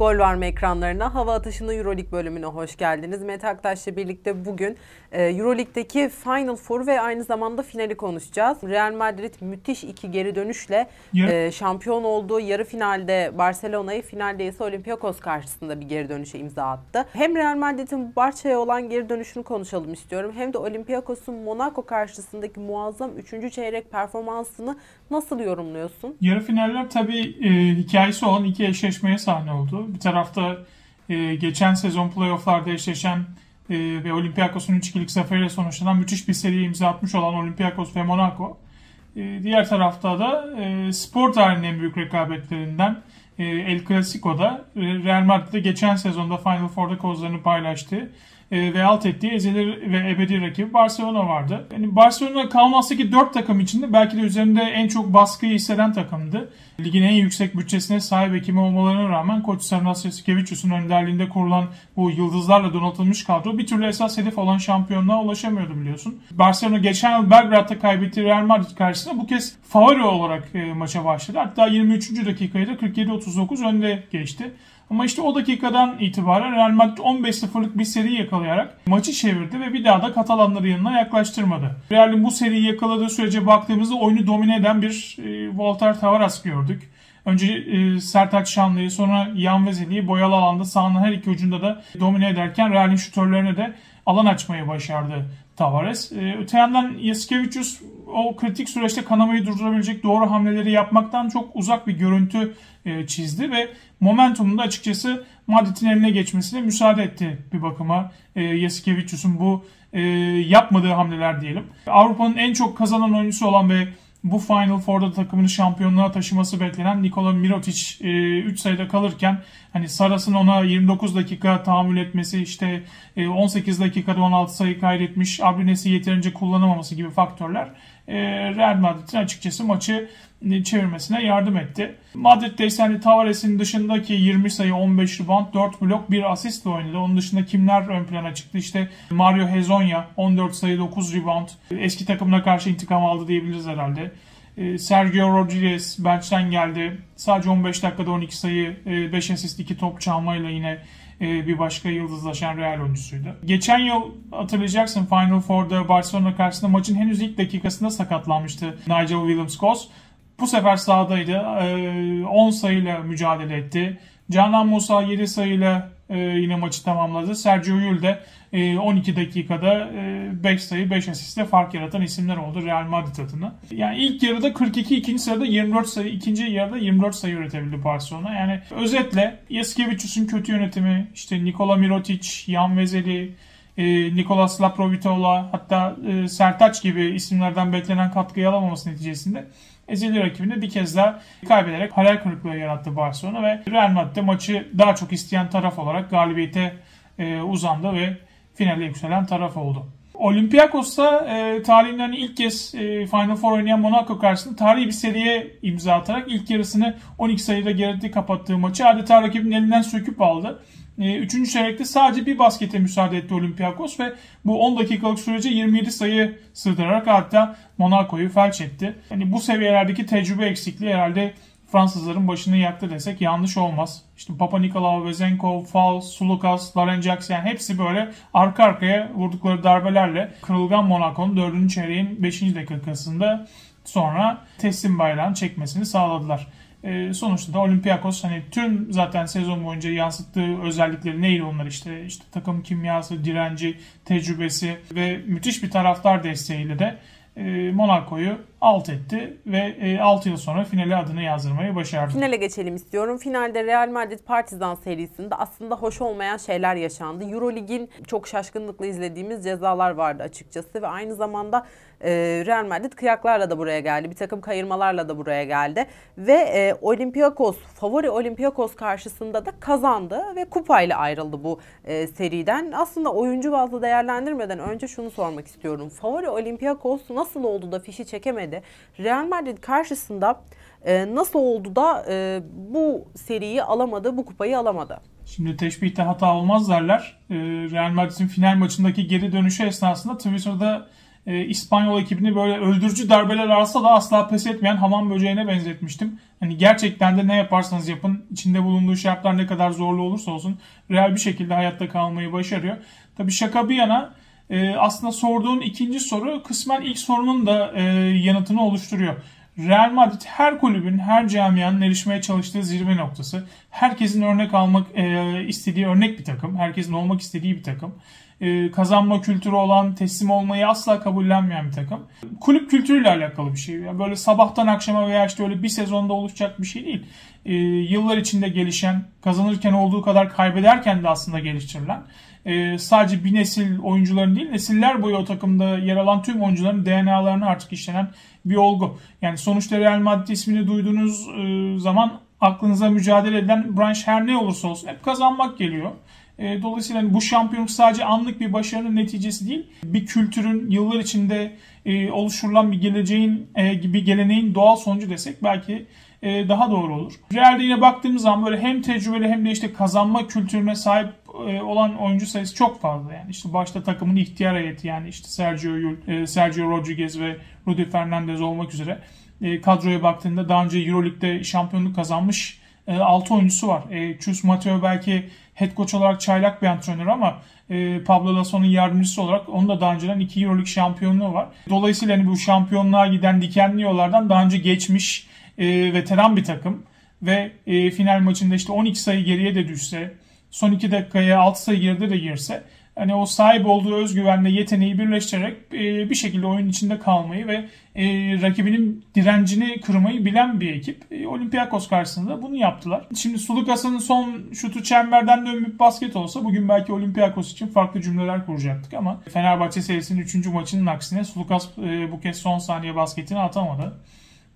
Gol verme ekranlarına hava atışında Euroleague bölümüne hoş geldiniz. Mete Aktaş'la birlikte bugün e, Euroleague'deki Final Four ve aynı zamanda finali konuşacağız. Real Madrid müthiş iki geri dönüşle e, şampiyon olduğu yarı finalde Barcelona'yı finalde ise Olympiakos karşısında bir geri dönüşe imza attı. Hem Real Madrid'in Barça'ya olan geri dönüşünü konuşalım istiyorum. Hem de Olympiakos'un Monaco karşısındaki muazzam 3. çeyrek performansını nasıl yorumluyorsun? Yarı finaller tabii e, hikayesi olan iki eşleşmeye sahne oldu. Bir tarafta e, geçen sezon playofflarda eşleşen e, ve Olympiakos'un 3-2'lik zaferiyle sonuçlanan müthiş bir seri imza atmış olan Olympiakos ve Monaco. E, diğer tarafta da e, spor tarihinin en büyük rekabetlerinden e, El Clasico'da Real Madrid'de geçen sezonda Final Four'da kozlarını paylaştı ve alt ettiği ezeli ve ebedi rakibi Barcelona vardı. Yani Barcelona kalmazsaki 4 takım içinde belki de üzerinde en çok baskıyı hisseden takımdı. Ligin en yüksek bütçesine sahip ekimi olmalarına rağmen Koç Sarnas Yasikevicius'un önderliğinde kurulan bu yıldızlarla donatılmış kadro bir türlü esas hedef olan şampiyonluğa ulaşamıyordu biliyorsun. Barcelona geçen yıl Belgrad'da kaybettiği Real Madrid karşısında bu kez favori olarak e, maça başladı. Hatta 23. dakikayı da 47-39 önde geçti. Ama işte o dakikadan itibaren Real Madrid 15-0'lık bir seri yakalayarak maçı çevirdi ve bir daha da Katalanları yanına yaklaştırmadı. Real'in bu seriyi yakaladığı sürece baktığımızda oyunu domine eden bir e, Walter Tavares gördük. Önce e, Sertaç Şanlı'yı sonra Yan Vezeli'yi boyalı alanda sahanın her iki ucunda da domine ederken Real'in şutörlerine de alan açmayı başardı Tavares. E, öte yandan Yasikevicius o kritik süreçte kanamayı durdurabilecek doğru hamleleri yapmaktan çok uzak bir görüntü e, çizdi ve momentumun da açıkçası Madrid'in eline geçmesine müsaade etti bir bakıma. E, Yasikevicius'un bu e, yapmadığı hamleler diyelim. Avrupa'nın en çok kazanan oyuncusu olan ve bu Final Four'da takımını şampiyonluğa taşıması beklenen Nikola Mirotic 3 e, sayıda kalırken hani Saras'ın ona 29 dakika tahammül etmesi işte 18 e, dakikada 16 sayı kaydetmiş Abrines'i yeterince kullanamaması gibi faktörler Real Madrid'in açıkçası maçı çevirmesine yardım etti. Madrid'de ise hani Tavares'in dışındaki 20 sayı, 15 rebound, 4 blok, 1 asistle oynadı. Onun dışında kimler ön plana çıktı? İşte Mario Hezonya 14 sayı, 9 rebound. Eski takımına karşı intikam aldı diyebiliriz herhalde. E, Sergio Rodriguez bench'ten geldi. Sadece 15 dakikada 12 sayı, 5 e, asist, 2 top çalmayla yine bir başka yıldızlaşan Real oyuncusuydu. Geçen yıl hatırlayacaksın Final Four'da Barcelona karşısında maçın henüz ilk dakikasında sakatlanmıştı Nigel Williams-Goss. Bu sefer sahadaydı. 10 ee, sayıyla mücadele etti. Canan Musa 7 sayıyla e, yine maçı tamamladı. Sergio Yul de 12 dakikada 5 e, sayı 5 asistle fark yaratan isimler oldu Real Madrid adına. Yani ilk yarıda 42, ikinci sırada 24 sayı, ikinci yarıda 24 sayı üretebildi Barcelona. Yani özetle Yasikevicius'un kötü yönetimi, işte Nikola Mirotic, Jan Vezeli, e, Nikolas Laprovitola hatta Sertaç gibi isimlerden beklenen katkıyı alamaması neticesinde ezeli rakibini bir kez daha kaybederek hayal kırıklığı yarattı Barcelona ve Real Madrid maçı daha çok isteyen taraf olarak galibiyete e, uzandı ve finale yükselen taraf oldu. Olympiakos'ta e, tarihinden ilk kez e, Final Four oynayan Monaco karşısında tarihi bir seriye imza atarak ilk yarısını 12 sayıda geride kapattığı maçı adeta rakibin elinden söküp aldı. E, üçüncü çeyrekte sadece bir baskete müsaade etti Olympiakos ve bu 10 dakikalık sürece 27 sayı sığdırarak hatta Monaco'yu felç etti. Yani bu seviyelerdeki tecrübe eksikliği herhalde Fransızların başını yaktı desek yanlış olmaz. İşte Papa Nikolaou, Vezenkov, Fal, Sulukas, Larenjax yani hepsi böyle arka arkaya vurdukları darbelerle kırılgan Monaco'nun 4. çeyreğin 5. dakikasında sonra teslim bayrağını çekmesini sağladılar. E, sonuçta da Olympiakos hani tüm zaten sezon boyunca yansıttığı özellikleri neydi onlar işte işte takım kimyası, direnci, tecrübesi ve müthiş bir taraftar desteğiyle de e, Monaco'yu alt etti ve e, 6 yıl sonra finale adını yazdırmayı başardı. Finale geçelim istiyorum. Finalde Real Madrid Partizan serisinde aslında hoş olmayan şeyler yaşandı. Eurolig'in çok şaşkınlıkla izlediğimiz cezalar vardı açıkçası ve aynı zamanda e, Real Madrid kıyaklarla da buraya geldi. Bir takım kayırmalarla da buraya geldi. Ve e, Olympiakos, favori Olympiakos karşısında da kazandı ve kupayla ayrıldı bu e, seriden. Aslında oyuncu bazlı değerlendirmeden önce şunu sormak istiyorum. Favori Olympiakos nasıl oldu da fişi çekemedi? Real Madrid karşısında e, nasıl oldu da e, bu seriyi alamadı, bu kupayı alamadı? Şimdi teşbihte hata olmaz derler. E, Real Madrid'in final maçındaki geri dönüşü esnasında Twitter'da e, İspanyol ekibini böyle öldürücü darbeler alsa da asla pes etmeyen hamam böceğine benzetmiştim. Hani gerçekten de ne yaparsanız yapın içinde bulunduğu şartlar ne kadar zorlu olursa olsun real bir şekilde hayatta kalmayı başarıyor. Tabii şaka bir yana e, aslında sorduğun ikinci soru kısmen ilk sorunun da e, yanıtını oluşturuyor. Real Madrid her kulübün, her camianın erişmeye çalıştığı zirve noktası. Herkesin örnek almak e, istediği örnek bir takım. Herkesin olmak istediği bir takım. E, kazanma kültürü olan, teslim olmayı asla kabullenmeyen bir takım. Kulüp kültürüyle alakalı bir şey. Yani böyle sabahtan akşama veya işte öyle bir sezonda oluşacak bir şey değil. E, yıllar içinde gelişen, kazanırken olduğu kadar kaybederken de aslında geliştirilen e, sadece bir nesil oyuncuların değil nesiller boyu o takımda yer alan tüm oyuncuların DNA'larını artık işlenen bir olgu. Yani sonuçta Real Madrid ismini duyduğunuz e, zaman aklınıza mücadele edilen branş her ne olursa olsun hep kazanmak geliyor. E, dolayısıyla hani bu şampiyonluk sadece anlık bir başarının neticesi değil. Bir kültürün yıllar içinde e, oluşturulan bir geleceğin, e, bir geleneğin doğal sonucu desek belki e, daha doğru olur. Real'de yine baktığımız zaman böyle hem tecrübeli hem de işte kazanma kültürüne sahip olan oyuncu sayısı çok fazla. Yani işte başta takımın ihtiyar heyeti yani işte Sergio e, Sergio Rodriguez ve Rudy Fernandez olmak üzere e, kadroya baktığında daha önce Euroleague'de şampiyonluk kazanmış 6 oyuncusu var. Chus Mateo belki head coach olarak çaylak bir antrenör ama Pablo Lasso'nun yardımcısı olarak onun da daha önceden 2 Euroleague şampiyonluğu var. Dolayısıyla hani bu şampiyonluğa giden dikenli yollardan daha önce geçmiş veteran bir takım ve final maçında işte 12 sayı geriye de düşse son 2 dakikaya 6 sayı geride de girse hani o sahip olduğu özgüvenle yeteneği birleştirerek e, bir şekilde oyun içinde kalmayı ve e, rakibinin direncini kırmayı bilen bir ekip. E, Olympiakos karşısında bunu yaptılar. Şimdi Sulukas'ın son şutu çemberden dönmüş basket olsa bugün belki Olympiakos için farklı cümleler kuracaktık ama Fenerbahçe serisinin 3. maçının aksine Sulukas bu kez son saniye basketini atamadı.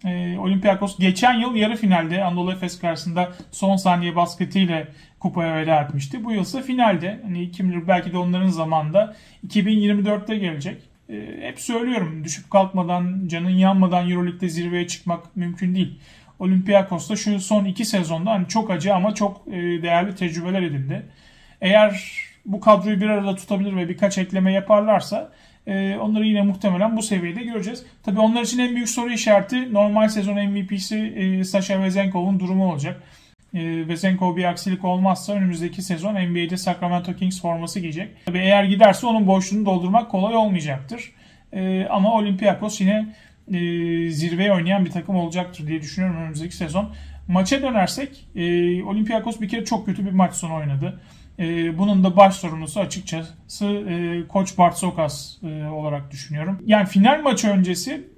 E, Olympiakos geçen yıl yarı finalde Anadolu Efes karşısında son saniye basketiyle kupaya veda etmişti. Bu yıl ise finalde. Hani kim bilir belki de onların zamanında 2024'te gelecek. E, hep söylüyorum düşüp kalkmadan, canın yanmadan Euroleague'de zirveye çıkmak mümkün değil. Olympiakos'ta şu son iki sezonda hani çok acı ama çok e, değerli tecrübeler edildi. Eğer bu kadroyu bir arada tutabilir ve birkaç ekleme yaparlarsa e, onları yine muhtemelen bu seviyede göreceğiz. Tabii onlar için en büyük soru işareti normal sezon MVP'si e, Sasha Vezenkov'un durumu olacak. E, Vezenkov bir aksilik olmazsa önümüzdeki sezon NBA'de Sacramento Kings forması giyecek. Tabii eğer giderse onun boşluğunu doldurmak kolay olmayacaktır. E, ama Olympiakos yine e, zirveye oynayan bir takım olacaktır diye düşünüyorum önümüzdeki sezon. Maça dönersek e, Olympiakos bir kere çok kötü bir maç sonu oynadı. E, bunun da baş sorumlusu açıkçası e, Koç Bart Sokas e, olarak düşünüyorum. Yani final maçı öncesi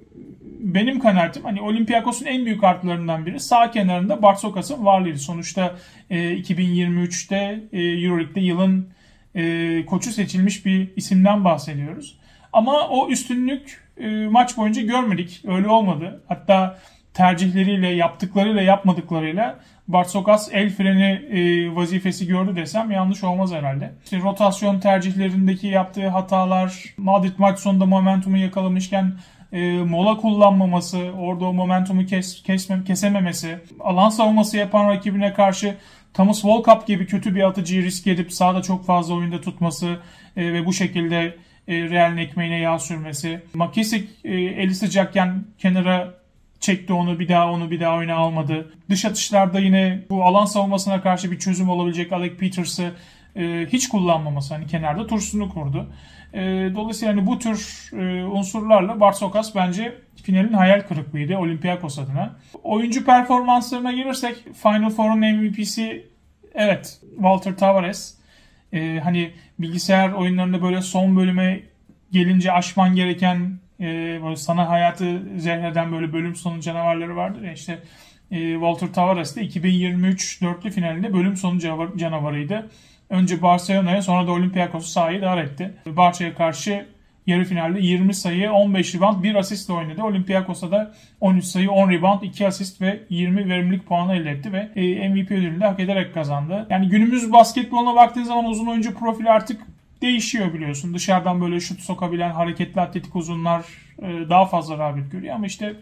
benim kanaatim hani Olympiakos'un en büyük artılarından biri sağ kenarında Bart Sokas'ın varlığıydı. Sonuçta e, 2023'te e, Euroleague'de yılın e, koçu seçilmiş bir isimden bahsediyoruz. Ama o üstünlük e, maç boyunca görmedik. Öyle olmadı. Hatta tercihleriyle, yaptıklarıyla, yapmadıklarıyla Bartsokas el freni e, vazifesi gördü desem yanlış olmaz herhalde. İşte rotasyon tercihlerindeki yaptığı hatalar, Madrid maç sonunda momentumu yakalamışken e, mola kullanmaması, orada o momentumu kes, kesmem, kesememesi, alan savunması yapan rakibine karşı Thomas Volkap gibi kötü bir atıcıyı risk edip sahada çok fazla oyunda tutması e, ve bu şekilde e, Real'in ekmeğine yağ sürmesi. McKissick e, eli sıcakken kenara çekti onu bir daha onu bir daha oyuna almadı. Dış atışlarda yine bu alan savunmasına karşı bir çözüm olabilecek Alec Peters'ı e, hiç kullanmaması hani kenarda tursunu kurdu. E, dolayısıyla hani bu tür e, unsurlarla Barsokas bence finalin hayal kırıklığıydı Olympiakos adına. Oyuncu performanslarına gelirsek Final Four'un MVP'si evet Walter Tavares. E, hani bilgisayar oyunlarında böyle son bölüme gelince aşman gereken e, sana hayatı zehreden böyle bölüm sonu canavarları vardır ya işte e, Walter Tavares de 2023 dörtlü finalinde bölüm sonu canavarıydı. Önce Barcelona'ya sonra da Olympiakos'u sahayı dar etti. Barça'ya karşı yarı finalde 20 sayı, 15 rebound, 1 asistle oynadı. Olympiakos'a da 13 sayı, 10 rebound, 2 asist ve 20 verimlilik puanı elde etti ve e, MVP ödülünü de hak ederek kazandı. Yani günümüz basketboluna baktığın zaman uzun oyuncu profili artık değişiyor biliyorsun. Dışarıdan böyle şut sokabilen hareketli atletik uzunlar e, daha fazla rağbet görüyor ama işte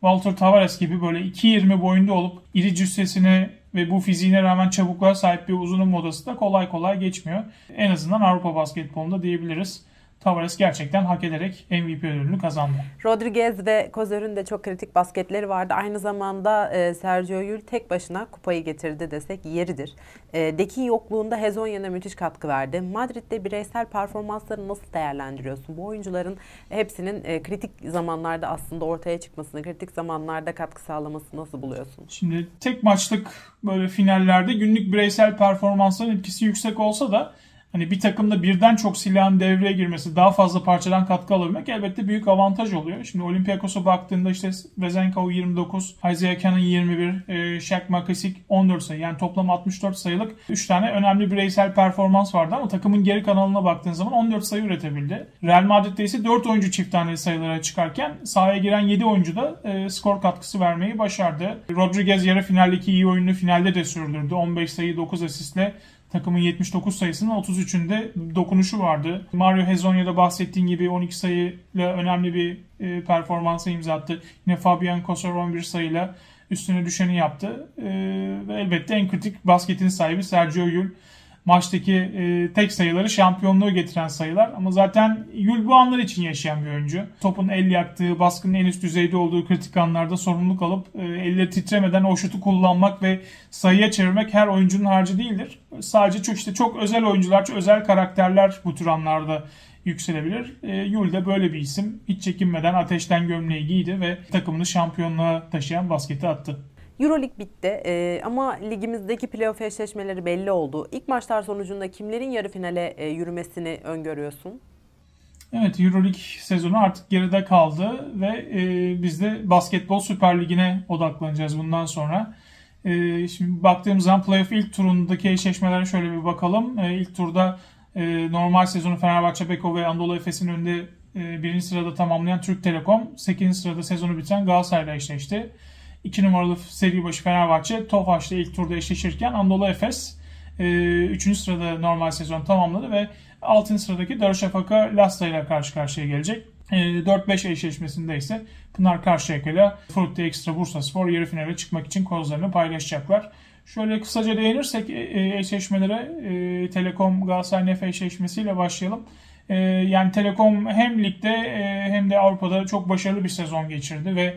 Walter Tavares gibi böyle 2.20 boyunda olup iri cüssesine ve bu fiziğine rağmen çabukluğa sahip bir uzunun modası da kolay kolay geçmiyor. En azından Avrupa basketbolunda diyebiliriz. Tavares gerçekten hak ederek MVP ödülünü kazandı. Rodriguez ve Kozer'ün de çok kritik basketleri vardı. Aynı zamanda e, Sergio Yul tek başına kupayı getirdi desek yeridir. E, Deki yokluğunda Hezonya'na müthiş katkı verdi. Madrid'de bireysel performansları nasıl değerlendiriyorsun? Bu oyuncuların hepsinin e, kritik zamanlarda aslında ortaya çıkmasını, kritik zamanlarda katkı sağlamasını nasıl buluyorsun? Şimdi tek maçlık böyle finallerde günlük bireysel performansların etkisi yüksek olsa da hani bir takımda birden çok silahın devreye girmesi, daha fazla parçadan katkı alabilmek elbette büyük avantaj oluyor. Şimdi Olympiakos'a baktığında işte Vezenkov 29, Isaiah Cannon 21, e, Shaq McCaskick 14 sayı. Yani toplam 64 sayılık 3 tane önemli bireysel performans vardı ama takımın geri kanalına baktığın zaman 14 sayı üretebildi. Real Madrid'de ise 4 oyuncu çift tane sayılara çıkarken sahaya giren 7 oyuncu da e, skor katkısı vermeyi başardı. Rodriguez yarı finaldeki iyi oyununu finalde de sürdürdü. 15 sayı 9 asistle takımın 79 sayısının 33'ünde dokunuşu vardı. Mario Hezonya'da bahsettiğin gibi 12 sayıyla önemli bir e, performansa imza attı. Yine Fabian Kosor 11 sayıyla üstüne düşeni yaptı. E, ve elbette en kritik basketin sahibi Sergio Yul maçtaki e, tek sayıları şampiyonluğu getiren sayılar. Ama zaten Yul bu anlar için yaşayan bir oyuncu. Topun el yaktığı, baskının en üst düzeyde olduğu kritik anlarda sorumluluk alıp e, elleri titremeden o şutu kullanmak ve sayıya çevirmek her oyuncunun harcı değildir. Sadece çok işte çok özel oyuncular, çok özel karakterler bu tür anlarda yükselebilir. E, Yul de böyle bir isim. Hiç çekinmeden ateşten gömleği giydi ve takımını şampiyonluğa taşıyan basketi attı. Euroleague bitti ee, ama ligimizdeki playoff eşleşmeleri belli oldu. İlk maçlar sonucunda kimlerin yarı finale e, yürümesini öngörüyorsun? Evet Euroleague sezonu artık geride kaldı ve e, biz de Basketbol Süper Ligi'ne odaklanacağız bundan sonra. E, şimdi baktığımız zaman playoff ilk turundaki eşleşmelere şöyle bir bakalım. E, ilk turda e, normal sezonu Fenerbahçe, Beko ve Anadolu Efes'in önünde e, birinci sırada tamamlayan Türk Telekom, 8. sırada sezonu biten Galatasaray'la eşleşti. 2 numaralı seri başı Fenerbahçe Tofaş'la ilk turda eşleşirken Anadolu Efes 3. E, sırada normal sezon tamamladı ve 6. sıradaki Darüşşafaka Lasta ile karşı karşıya gelecek. 4-5 e, eşleşmesinde ise Pınar Karşıyaka ile Frutti Extra Bursa Spor yarı finale çıkmak için kozlarını paylaşacaklar. Şöyle kısaca değinirsek e, eşleşmelere Telekom Galatasaray Nefe eşleşmesiyle başlayalım. Yani Telekom hem ligde hem de Avrupa'da çok başarılı bir sezon geçirdi ve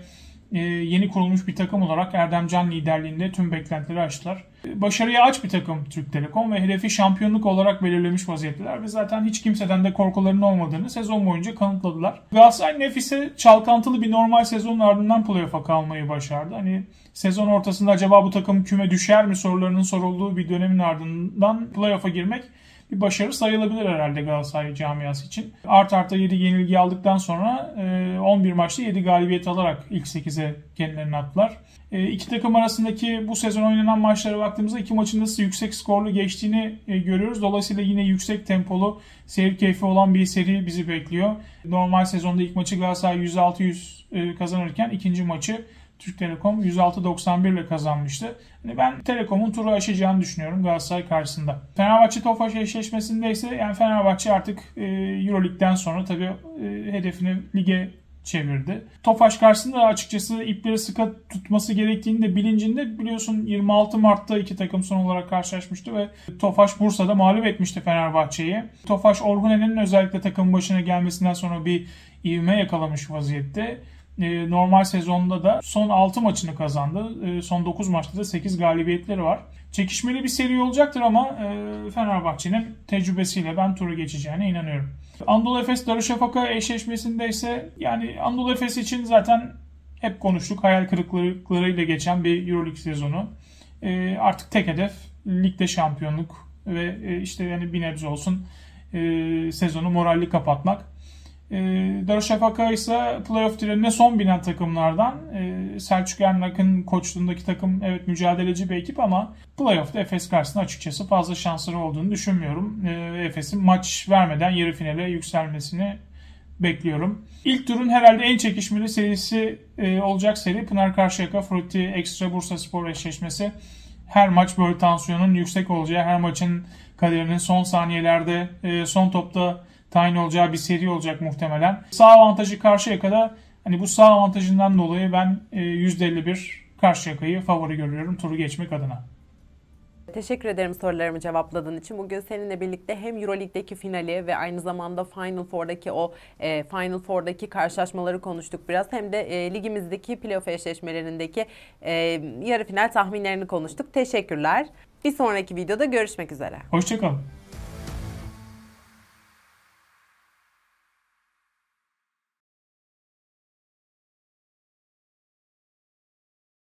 yeni kurulmuş bir takım olarak Erdem Can liderliğinde tüm beklentileri aştılar. Başarıya aç bir takım Türk Telekom ve hedefi şampiyonluk olarak belirlemiş vaziyetteler ve zaten hiç kimseden de korkularının olmadığını sezon boyunca kanıtladılar. Galatasaray Nefis'e çalkantılı bir normal sezonun ardından playoff'a kalmayı başardı. Hani sezon ortasında acaba bu takım küme düşer mi sorularının sorulduğu bir dönemin ardından playoff'a girmek bir başarı sayılabilir herhalde Galatasaray camiası için. Art arta 7 yenilgi aldıktan sonra 11 e, maçta 7 galibiyet alarak ilk 8'e kendilerini attılar. E, iki takım arasındaki bu sezon oynanan maçlara baktığımızda iki maçın nasıl yüksek skorlu geçtiğini e, görüyoruz. Dolayısıyla yine yüksek tempolu, seyir keyfi olan bir seri bizi bekliyor. Normal sezonda ilk maçı Galatasaray 106-100 kazanırken ikinci maçı Türk Telekom 106.91 ile kazanmıştı. Yani ben Telekom'un turu aşacağını düşünüyorum Galatasaray karşısında. Fenerbahçe Tofaş eşleşmesinde ise yani Fenerbahçe artık e, Euroleague'den sonra tabii e, hedefini lige çevirdi. Tofaş karşısında açıkçası ipleri sıkı tutması gerektiğini de bilincinde biliyorsun 26 Mart'ta iki takım son olarak karşılaşmıştı ve Tofaş Bursa'da mağlup etmişti Fenerbahçe'yi. Tofaş Orhunen'in özellikle takım başına gelmesinden sonra bir ivme yakalamış vaziyette. Ee, normal sezonda da son 6 maçını kazandı. Ee, son 9 maçta da 8 galibiyetleri var. Çekişmeli bir seri olacaktır ama e, Fenerbahçe'nin tecrübesiyle ben turu geçeceğine inanıyorum. Anadolu Efes Darüşşafaka eşleşmesinde ise yani Anadolu Efes için zaten hep konuştuk. Hayal kırıklıklarıyla geçen bir Euroleague sezonu. Artık tek hedef ligde şampiyonluk ve e, işte yani bir nebze olsun e, sezonu moralli kapatmak. E, Darüşşafaka ise playoff trenine son binen takımlardan. E, Selçuk Ernak'ın koçluğundaki takım evet mücadeleci bir ekip ama playoff'ta Efes karşısında açıkçası fazla şansları olduğunu düşünmüyorum. E, Efes'in maç vermeden yarı finale yükselmesini bekliyorum. İlk turun herhalde en çekişmeli serisi e, olacak seri Pınar Karşıyaka Frutti Extra Bursa Spor eşleşmesi. Her maç böyle tansiyonun yüksek olacağı, her maçın kaderinin son saniyelerde, e, son topta tayin olacağı bir seri olacak muhtemelen. Sağ avantajı karşı kadar hani bu sağ avantajından dolayı ben %51 e, karşı yakayı favori görüyorum turu geçmek adına. Teşekkür ederim sorularımı cevapladığın için. Bugün seninle birlikte hem Euroleague'deki finali ve aynı zamanda Final Four'daki o e, Final Four'daki karşılaşmaları konuştuk biraz. Hem de e, ligimizdeki playoff eşleşmelerindeki e, yarı final tahminlerini konuştuk. Teşekkürler. Bir sonraki videoda görüşmek üzere. Hoşçakalın.